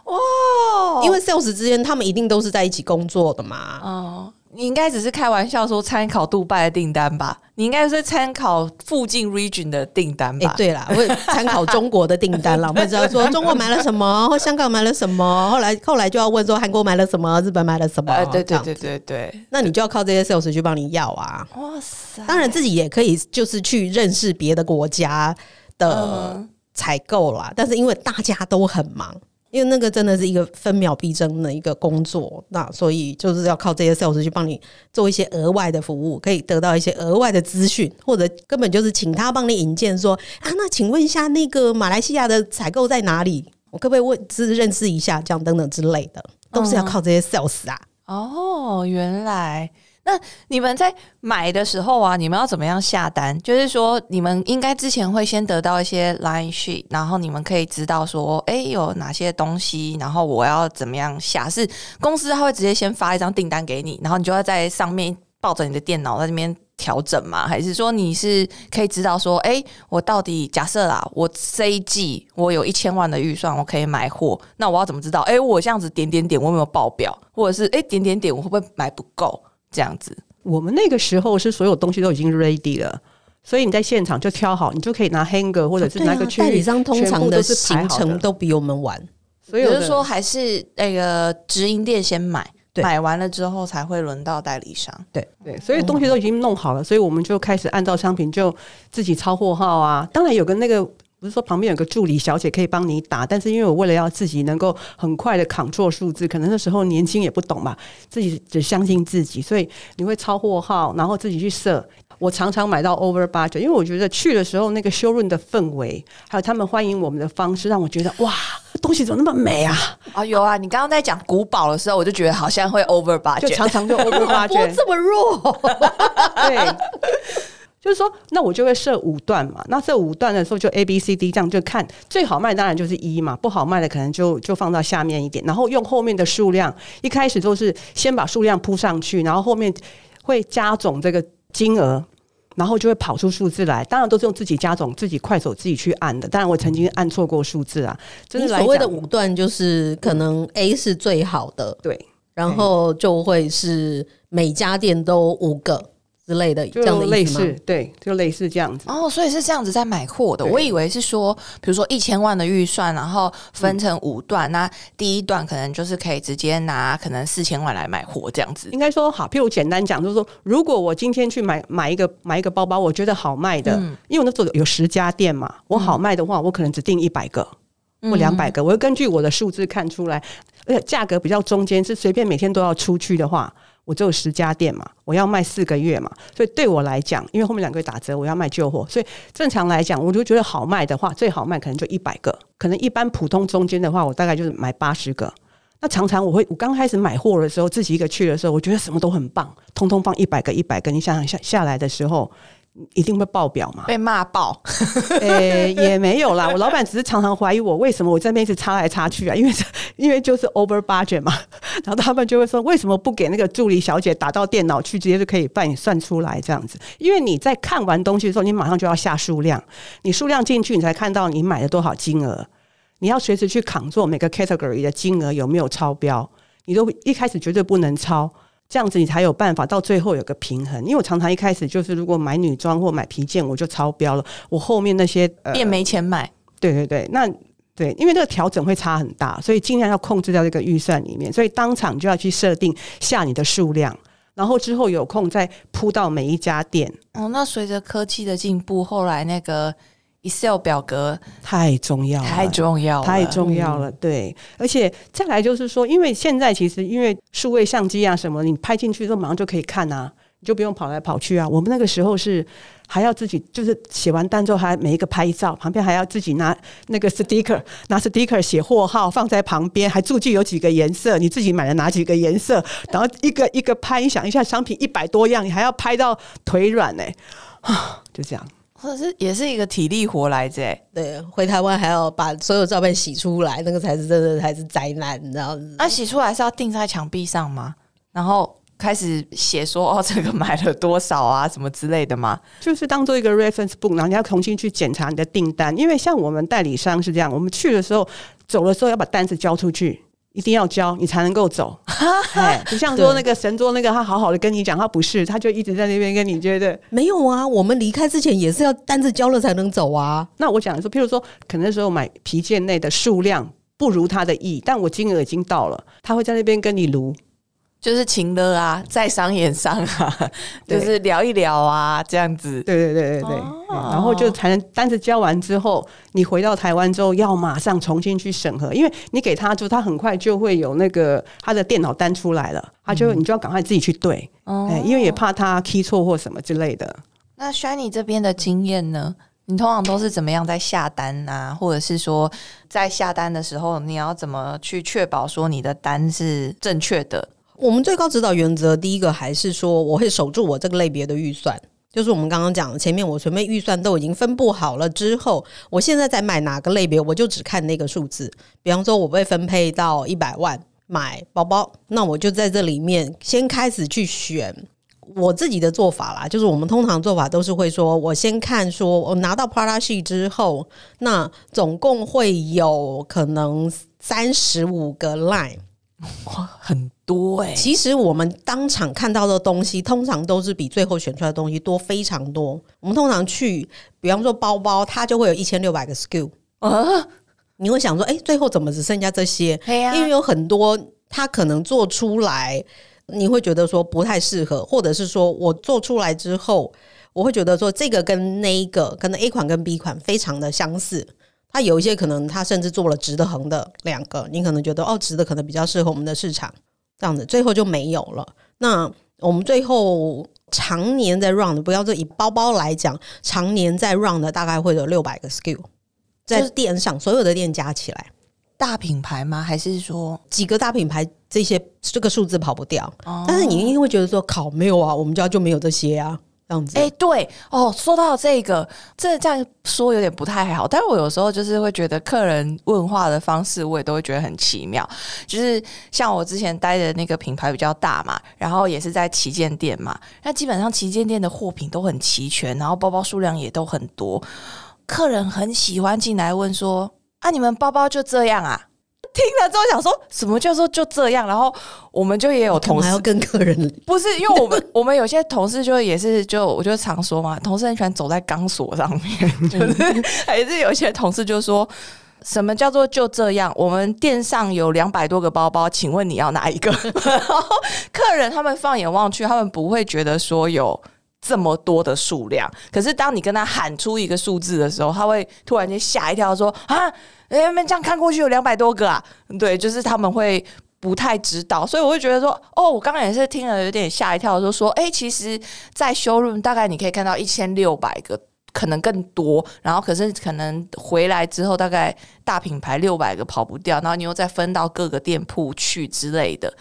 哇！因为 sales 之间他们一定都是在一起工作的嘛。哦，你应该只是开玩笑说参考杜拜的订单吧？你应该是参考附近 region 的订单吧？对啦，会参考中国的订单了。我们知道说中国买了什么，或香港买了什么，后来后来就要问说韩国买了什么，日本买了什么？对对对对对。那你就要靠这些 sales 去帮你要啊。哇塞！当然自己也可以，就是去认识别的国家的采购啦。但是因为大家都很忙。因为那个真的是一个分秒必争的一个工作，那所以就是要靠这些 sales 去帮你做一些额外的服务，可以得到一些额外的资讯，或者根本就是请他帮你引荐，说啊，那请问一下那个马来西亚的采购在哪里？我可不可以问，是认识一下，这样等等之类的，都是要靠这些 sales 啊。哦，原来。那你们在买的时候啊，你们要怎么样下单？就是说，你们应该之前会先得到一些 line sheet，然后你们可以知道说，哎，有哪些东西，然后我要怎么样下？是公司他会直接先发一张订单给你，然后你就要在上面抱着你的电脑在那边调整吗？还是说你是可以知道说，哎，我到底假设啦，我这一季我有一千万的预算，我可以买货，那我要怎么知道？哎，我这样子点点点，我有没有爆表？或者是哎，点点点，我会不会买不够？这样子，我们那个时候是所有东西都已经 ready 了，所以你在现场就挑好，你就可以拿 hanger 或者是拿个区域，代理商通常的行程都比我们晚，所以就是说还是那个直营店先买，买完了之后才会轮到代理商。对对，所以东西都已经弄好了，所以我们就开始按照商品就自己抄货号啊。当然有个那个。不是说旁边有个助理小姐可以帮你打，但是因为我为了要自己能够很快的扛错数字，可能那时候年轻也不懂嘛，自己只相信自己，所以你会抄货号，然后自己去设。我常常买到 over budget，因为我觉得去的时候那个修润的氛围，还有他们欢迎我们的方式，让我觉得哇，东西怎么那么美啊！啊，有啊，你刚刚在讲古堡的时候，我就觉得好像会 over budget，就常常就 over budget，这么弱，对。就是说，那我就会设五段嘛。那这五段的时候，就 A、B、C、D 这样就看最好卖，当然就是一嘛。不好卖的可能就就放到下面一点，然后用后面的数量。一开始都是先把数量铺上去，然后后面会加总这个金额，然后就会跑出数字来。当然都是用自己加总、自己快手、自己去按的。当然我曾经按错过数字啊。你所谓的五段就是可能 A 是最好的，对，然后就会是每家店都五个。之类的，这样的类似，对，就类似这样子。哦，所以是这样子在买货的。我以为是说，比如说一千万的预算，然后分成五段，那第一段可能就是可以直接拿可能四千万来买货这样子。应该说好，譬如简单讲，就是说，如果我今天去买买一个买一个包包，我觉得好卖的，因为我那时候有十家店嘛，我好卖的话，我可能只定一百个或两百个，我会根据我的数字看出来。而且价格比较中间，是随便每天都要出去的话，我只有十家店嘛，我要卖四个月嘛，所以对我来讲，因为后面两个月打折，我要卖旧货，所以正常来讲，我就觉得好卖的话，最好卖可能就一百个，可能一般普通中间的话，我大概就是买八十个。那常常我会，我刚开始买货的时候，自己一个去的时候，我觉得什么都很棒，通通放一百个一百个，你想想下下来的时候。一定会爆表嘛？被骂爆？诶，也没有啦。我老板只是常常怀疑我为什么我这边一直插来插去啊？因为 因为就是 over budget 嘛。然后他们就会说，为什么不给那个助理小姐打到电脑去，直接就可以帮你算出来这样子？因为你在看完东西的时候，你马上就要下数量，你数量进去，你才看到你买了多少金额。你要随时去扛做每个 category 的金额有没有超标，你都一开始绝对不能超。这样子你才有办法到最后有个平衡，因为我常常一开始就是如果买女装或买皮件我就超标了，我后面那些变没钱买。对对对，那对，因为这个调整会差很大，所以尽量要控制在这个预算里面，所以当场就要去设定下你的数量，然后之后有空再铺到每一家店。哦，那随着科技的进步，后来那个。Excel 表格太重要，太重要，太重要了。对，而且再来就是说，因为现在其实因为数位相机啊什么，你拍进去之后马上就可以看啊，你就不用跑来跑去啊。我们那个时候是还要自己，就是写完单之后还每一个拍照，旁边还要自己拿那个 sticker，拿 sticker 写货号放在旁边，还注记有几个颜色，你自己买了哪几个颜色，然后一个一个拍。你想一下，商品一百多样，你还要拍到腿软呢，啊，就这样。或者是也是一个体力活来着，对，回台湾还要把所有照片洗出来，那个才是真的才是灾难，你知道吗？那洗出来是要钉在墙壁上吗？然后开始写说哦，这个买了多少啊，什么之类的吗？就是当做一个 reference book，然后你要重新去检查你的订单，因为像我们代理商是这样，我们去的时候走的时候要把单子交出去。一定要交，你才能够走。不像说那个神桌那个，他好好的跟你讲，他不是，他就一直在那边跟你觉得没有啊。我们离开之前也是要单子交了才能走啊。那我讲说，譬如说，可能时候买皮件内的数量不如他的意，但我金额已经到了，他会在那边跟你撸。就是情的啊，在商言商啊，就是聊一聊啊，这样子。对对对对对。然后就才能单子交完之后，你回到台湾之后要马上重新去审核，因为你给他就，他很快就会有那个他的电脑单出来了，他就你就要赶快自己去对，哎，因为也怕他 key 错或什么之类的。那 Shiny 这边的经验呢？你通常都是怎么样在下单啊？或者是说在下单的时候，你要怎么去确保说你的单是正确的？我们最高指导原则，第一个还是说，我会守住我这个类别的预算，就是我们刚刚讲前面我前面预算都已经分布好了之后，我现在在买哪个类别，我就只看那个数字。比方说，我被分配到一百万买包包，那我就在这里面先开始去选我自己的做法啦。就是我们通常做法都是会说，我先看说我拿到 Prada 之后，那总共会有可能三十五个 line。哇，很多哎！其实我们当场看到的东西，通常都是比最后选出来的东西多非常多。我们通常去，比方说包包，它就会有一千六百个 SKU 啊。你会想说，哎，最后怎么只剩下这些？因为有很多，它可能做出来，你会觉得说不太适合，或者是说我做出来之后，我会觉得说这个跟那一个，可能 A 款跟 B 款非常的相似。它有一些可能，它甚至做了直的、横的两个，你可能觉得哦，直的可能比较适合我们的市场，这样子最后就没有了。那我们最后常年在 run 的，不要说以包包来讲，常年在 run 的大概会有六百个 skill，在店上所有的店加起来，大品牌吗？还是说几个大品牌？这些这个数字跑不掉，但是你一定会觉得说，考没有啊，我们家就没有这些啊。这样子，哎，对哦，说到这个，这这样说有点不太好，但是我有时候就是会觉得客人问话的方式，我也都会觉得很奇妙。就是像我之前待的那个品牌比较大嘛，然后也是在旗舰店嘛，那基本上旗舰店的货品都很齐全，然后包包数量也都很多，客人很喜欢进来问说：“啊，你们包包就这样啊？”听了之后想说什么叫做就这样，然后我们就也有同事要跟客人不是，因为我们 我们有些同事就也是就我就常说嘛，同事很喜欢走在钢索上面，就是还是有些同事就说什么叫做就这样？我们店上有两百多个包包，请问你要哪一个？然后客人他们放眼望去，他们不会觉得说有这么多的数量。可是当你跟他喊出一个数字的时候，他会突然间吓一跳，说啊，哎，们这样看过去有两百多个啊？对，就是他们会不太知道，所以我会觉得说，哦，我刚刚也是听了有点吓一跳，就说，哎，其实，在修 m 大概你可以看到一千六百个。可能更多，然后可是可能回来之后，大概大品牌六百个跑不掉，然后你又再分到各个店铺去之类的，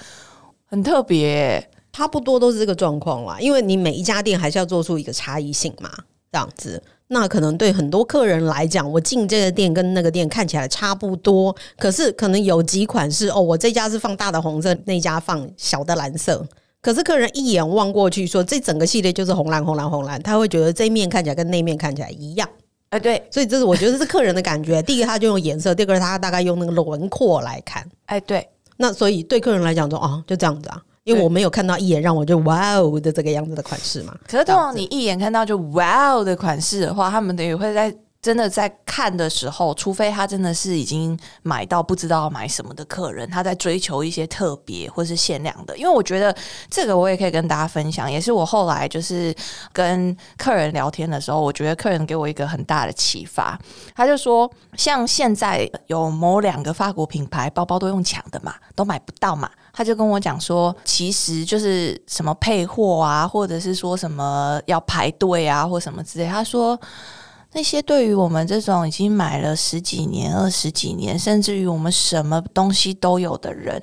很特别，差不多都是这个状况啦。因为你每一家店还是要做出一个差异性嘛，这样子。那可能对很多客人来讲，我进这个店跟那个店看起来差不多，可是可能有几款是哦，我这家是放大的红色，那家放小的蓝色。可是客人一眼望过去，说这整个系列就是红蓝红蓝红蓝，他会觉得这一面看起来跟那面看起来一样。哎，对，所以这是我觉得是客人的感觉。第一个他就用颜色，第二个他大概用那个轮廓来看。哎，对，那所以对客人来讲说哦，就这样子啊，因为我没有看到一眼让我就哇哦的这个样子的款式嘛。可是通常你一眼看到就哇哦的款式的话，他们等于会在。真的在看的时候，除非他真的是已经买到不知道买什么的客人，他在追求一些特别或是限量的。因为我觉得这个我也可以跟大家分享，也是我后来就是跟客人聊天的时候，我觉得客人给我一个很大的启发。他就说，像现在有某两个法国品牌包包都用抢的嘛，都买不到嘛。他就跟我讲说，其实就是什么配货啊，或者是说什么要排队啊，或什么之类。他说。那些对于我们这种已经买了十几年、二十几年，甚至于我们什么东西都有的人，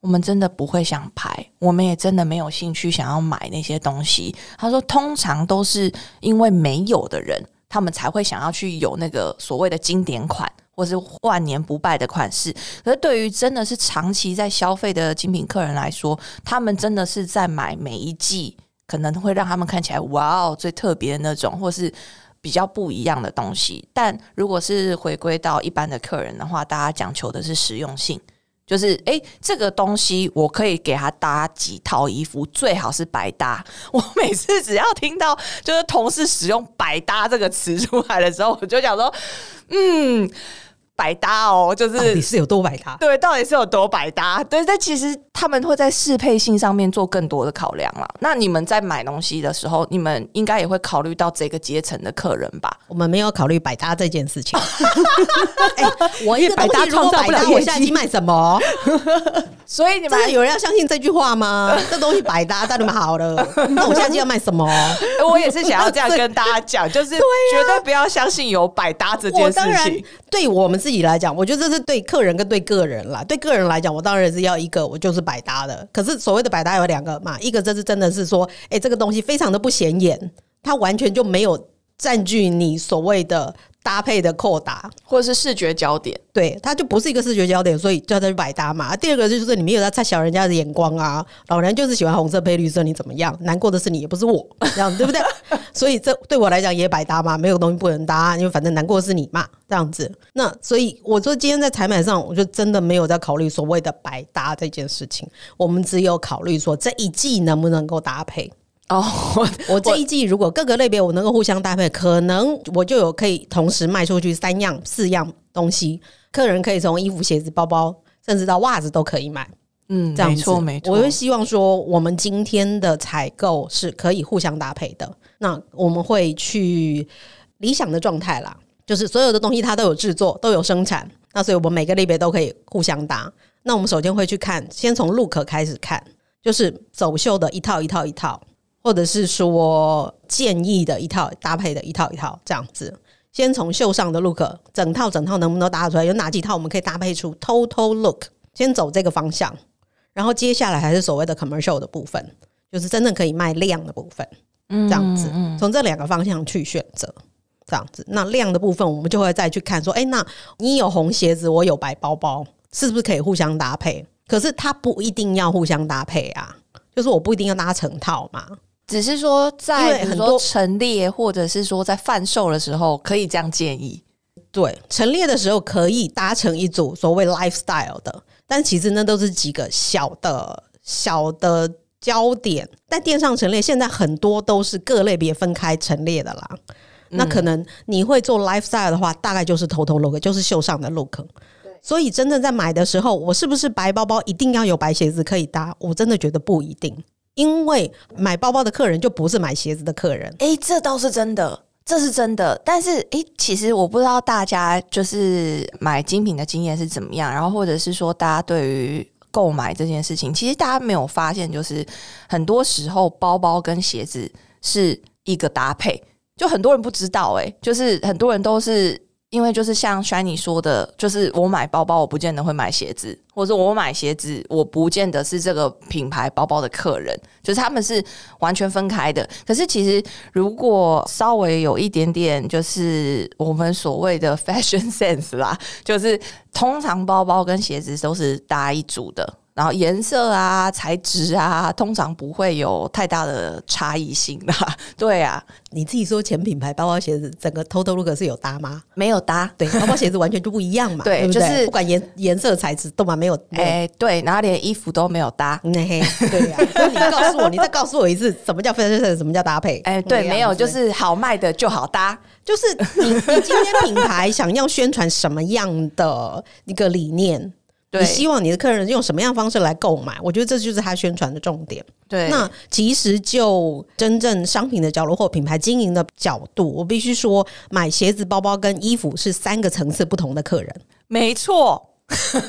我们真的不会想排，我们也真的没有兴趣想要买那些东西。他说，通常都是因为没有的人，他们才会想要去有那个所谓的经典款，或是万年不败的款式。可是对于真的是长期在消费的精品客人来说，他们真的是在买每一季，可能会让他们看起来哇哦最特别的那种，或是。比较不一样的东西，但如果是回归到一般的客人的话，大家讲求的是实用性，就是诶，这个东西我可以给他搭几套衣服，最好是百搭。我每次只要听到就是同事使用“百搭”这个词出来的时候，我就讲说，嗯。百搭哦，就是到底是有多百搭？对，到底是有多百搭？对，但其实他们会在适配性上面做更多的考量了。那你们在买东西的时候，你们应该也会考虑到这个阶层的客人吧？我们没有考虑百搭这件事情。哎，我一个百搭创造不了，我下期卖什么？所以你们有人要相信这句话吗？这东西百搭，但你们好了，那我下期要卖什么？我也是想要这样跟大家讲，就是绝对不要相信有百搭这件事情。对我们自自己来讲，我觉得这是对客人跟对个人啦。对个人来讲，我当然是要一个，我就是百搭的。可是所谓的百搭有两个嘛，一个这是真的是说，哎，这个东西非常的不显眼，它完全就没有占据你所谓的。搭配的扣打或者是视觉焦点，对，它就不是一个视觉焦点，所以叫它百搭嘛。第二个就是你没有在猜小人家的眼光啊，老人就是喜欢红色配绿色，你怎么样？难过的是你，也不是我，这样对不对？所以这对我来讲也百搭嘛，没有东西不能搭，因为反正难过的是你嘛，这样子。那所以我说今天在采买上，我就真的没有在考虑所谓的百搭这件事情，我们只有考虑说这一季能不能够搭配。哦，我这一季如果各个类别我能够互相搭配，可能我就有可以同时卖出去三样、四样东西，客人可以从衣服、鞋子、包包，甚至到袜子都可以买。嗯，这样子，没错。我会希望说，我们今天的采购是可以互相搭配的。那我们会去理想的状态啦，就是所有的东西它都有制作，都有生产。那所以我们每个类别都可以互相搭。那我们首先会去看，先从 look 开始看，就是走秀的一套一套一套。或者是说建议的一套搭配的一套一套这样子，先从秀上的 look，整套整套能不能搭出来？有哪几套我们可以搭配出 total look？先走这个方向，然后接下来还是所谓的 commercial 的部分，就是真正可以卖量的部分，这样子。从这两个方向去选择，这样子。那量的部分，我们就会再去看说，哎，那你有红鞋子，我有白包包，是不是可以互相搭配？可是它不一定要互相搭配啊，就是我不一定要搭成套嘛。只是说，在很多陈列或者是说在贩售的时候，可以这样建议。对，陈列的时候可以搭成一组所谓 lifestyle 的，但其实那都是几个小的小的焦点。但电商陈列现在很多都是各类别分开陈列的啦。那可能你会做 lifestyle 的话，大概就是头头 look，就是秀上的 look。所以真正在买的时候，我是不是白包包一定要有白鞋子可以搭？我真的觉得不一定。因为买包包的客人就不是买鞋子的客人。哎，这倒是真的，这是真的。但是，哎，其实我不知道大家就是买精品的经验是怎么样，然后或者是说大家对于购买这件事情，其实大家没有发现，就是很多时候包包跟鞋子是一个搭配，就很多人不知道，哎，就是很多人都是。因为就是像 Shiny 说的，就是我买包包，我不见得会买鞋子，或者我买鞋子，我不见得是这个品牌包包的客人，就是他们是完全分开的。可是其实如果稍微有一点点，就是我们所谓的 fashion sense 啦，就是通常包包跟鞋子都是搭一组的。然后颜色啊、材质啊，通常不会有太大的差异性的。对啊，你自己说前品牌包包鞋子整个 total look 是有搭吗？没有搭，对，包包鞋子完全就不一样嘛。对，就是不管颜颜色材质都嘛没有。哎，对，然后连衣服都没有搭。对呀，所以你告诉我，你再告诉我一次，什么叫 fashion？什么叫搭配？哎，对，没有，就是好卖的就好搭。就是你你今天品牌想要宣传什么样的一个理念？你希望你的客人用什么样方式来购买？我觉得这就是他宣传的重点。对，那其实就真正商品的角度或品牌经营的角度，我必须说，买鞋子、包包跟衣服是三个层次不同的客人。没错。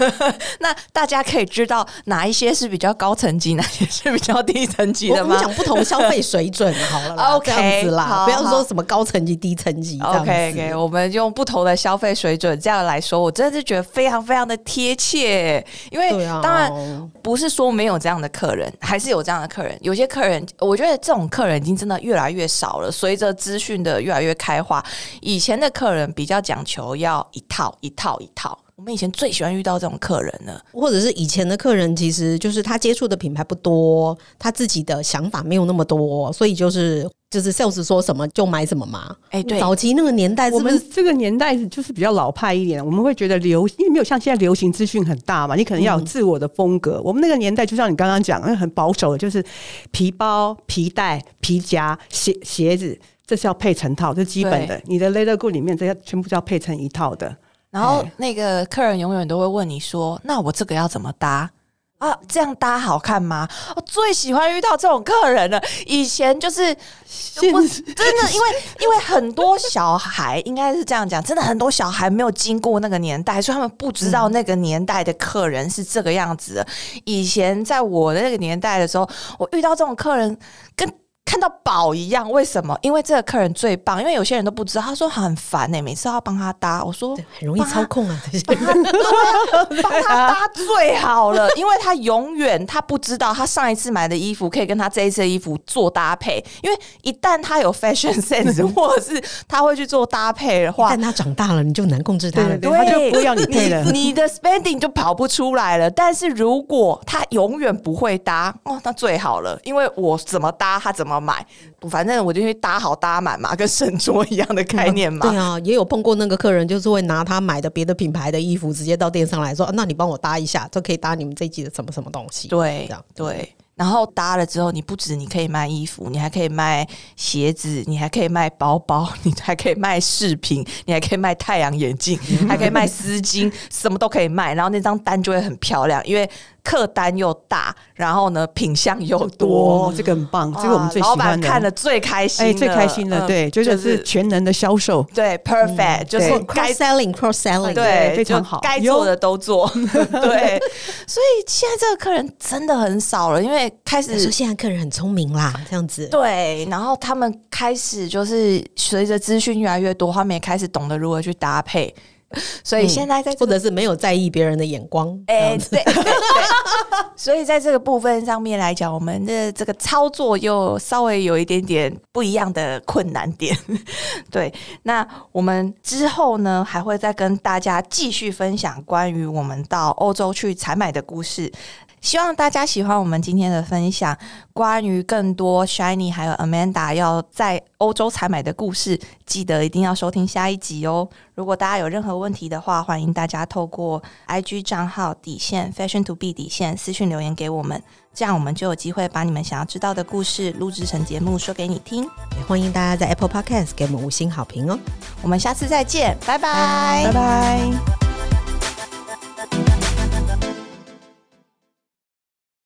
那大家可以知道哪一些是比较高层级，哪些是比较低层级的吗？我们讲不同消费水准好了，OK 啦，不要说什么高层级、低层级。OK，OK，我们用不同的消费水准这样来说，我真的是觉得非常非常的贴切。因为当然不是说没有这样的客人，还是有这样的客人。有些客人，我觉得这种客人已经真的越来越少了。随着资讯的越来越开化，以前的客人比较讲求要一套一套一套。我们以前最喜欢遇到这种客人了，或者是以前的客人，其实就是他接触的品牌不多，他自己的想法没有那么多，所以就是就是 sales 说什么就买什么嘛。哎，对，早期那个年代，我们这个年代就是比较老派一点，我们会觉得流，因为没有像现在流行资讯很大嘛，你可能要有自我的风格。我们那个年代，就像你刚刚讲，很保守的，就是皮包、皮带、皮夹、鞋鞋子，这是要配成套，这是基本的。你的 leather good 里面，这些全部是要配成一套的。然后那个客人永远都会问你说：“那我这个要怎么搭啊？这样搭好看吗？”我最喜欢遇到这种客人了。以前就是真的，因为因为很多小孩应该是这样讲，真的很多小孩没有经过那个年代，所以他们不知道那个年代的客人是这个样子的。以前在我的那个年代的时候，我遇到这种客人跟。看到宝一样，为什么？因为这个客人最棒。因为有些人都不知道，他说很烦哎，每次要帮他搭。我说很容易操控啊，帮他帮他搭最好了，因为他永远他不知道他上一次买的衣服可以跟他这一次的衣服做搭配。因为一旦他有 fashion sense，或者是他会去做搭配的话，但他长大了，你就难控制他了，他就不要你配了，你的 spending 就跑不出来了。但是如果他永远不会搭，哦，那最好了，因为我怎么搭，他怎么。买，反正我就去搭好搭满嘛，跟神桌一样的概念嘛。对啊，也有碰过那个客人，就是会拿他买的别的品牌的衣服，直接到店上来说：“那你帮我搭一下，就可以搭你们这一季的什么什么东西。”对，这样对。然后搭了之后，你不止你可以卖衣服，你还可以卖鞋子，你还可以卖包包，你还可以卖饰品，你还可以卖太阳眼镜，还可以卖丝巾，什么都可以卖。然后那张单就会很漂亮，因为。客单又大，然后呢，品相又多，这个很棒，这个我们最喜欢的，看的最开心，哎，最开心的，对，就是全能的销售，对，perfect，就是 cross selling，cross selling，对，非常好，该做的都做，对，所以现在这个客人真的很少了，因为开始说现在客人很聪明啦，这样子，对，然后他们开始就是随着资讯越来越多，他们也开始懂得如何去搭配。所以现在在，或者是没有在意别人的眼光，哎，对。所以在这个部分上面来讲，我们的这个操作又稍微有一点点不一样的困难点。对，那我们之后呢，还会再跟大家继续分享关于我们到欧洲去采买的故事。希望大家喜欢我们今天的分享。关于更多 Shiny 还有 Amanda 要在欧洲采买的故事，记得一定要收听下一集哦。如果大家有任何问题的话，欢迎大家透过 IG 账号底线 Fashion to B 底线私讯留言给我们，这样我们就有机会把你们想要知道的故事录制成节目说给你听。也欢迎大家在 Apple Podcast 给我们五星好评哦。我们下次再见，拜拜，拜拜。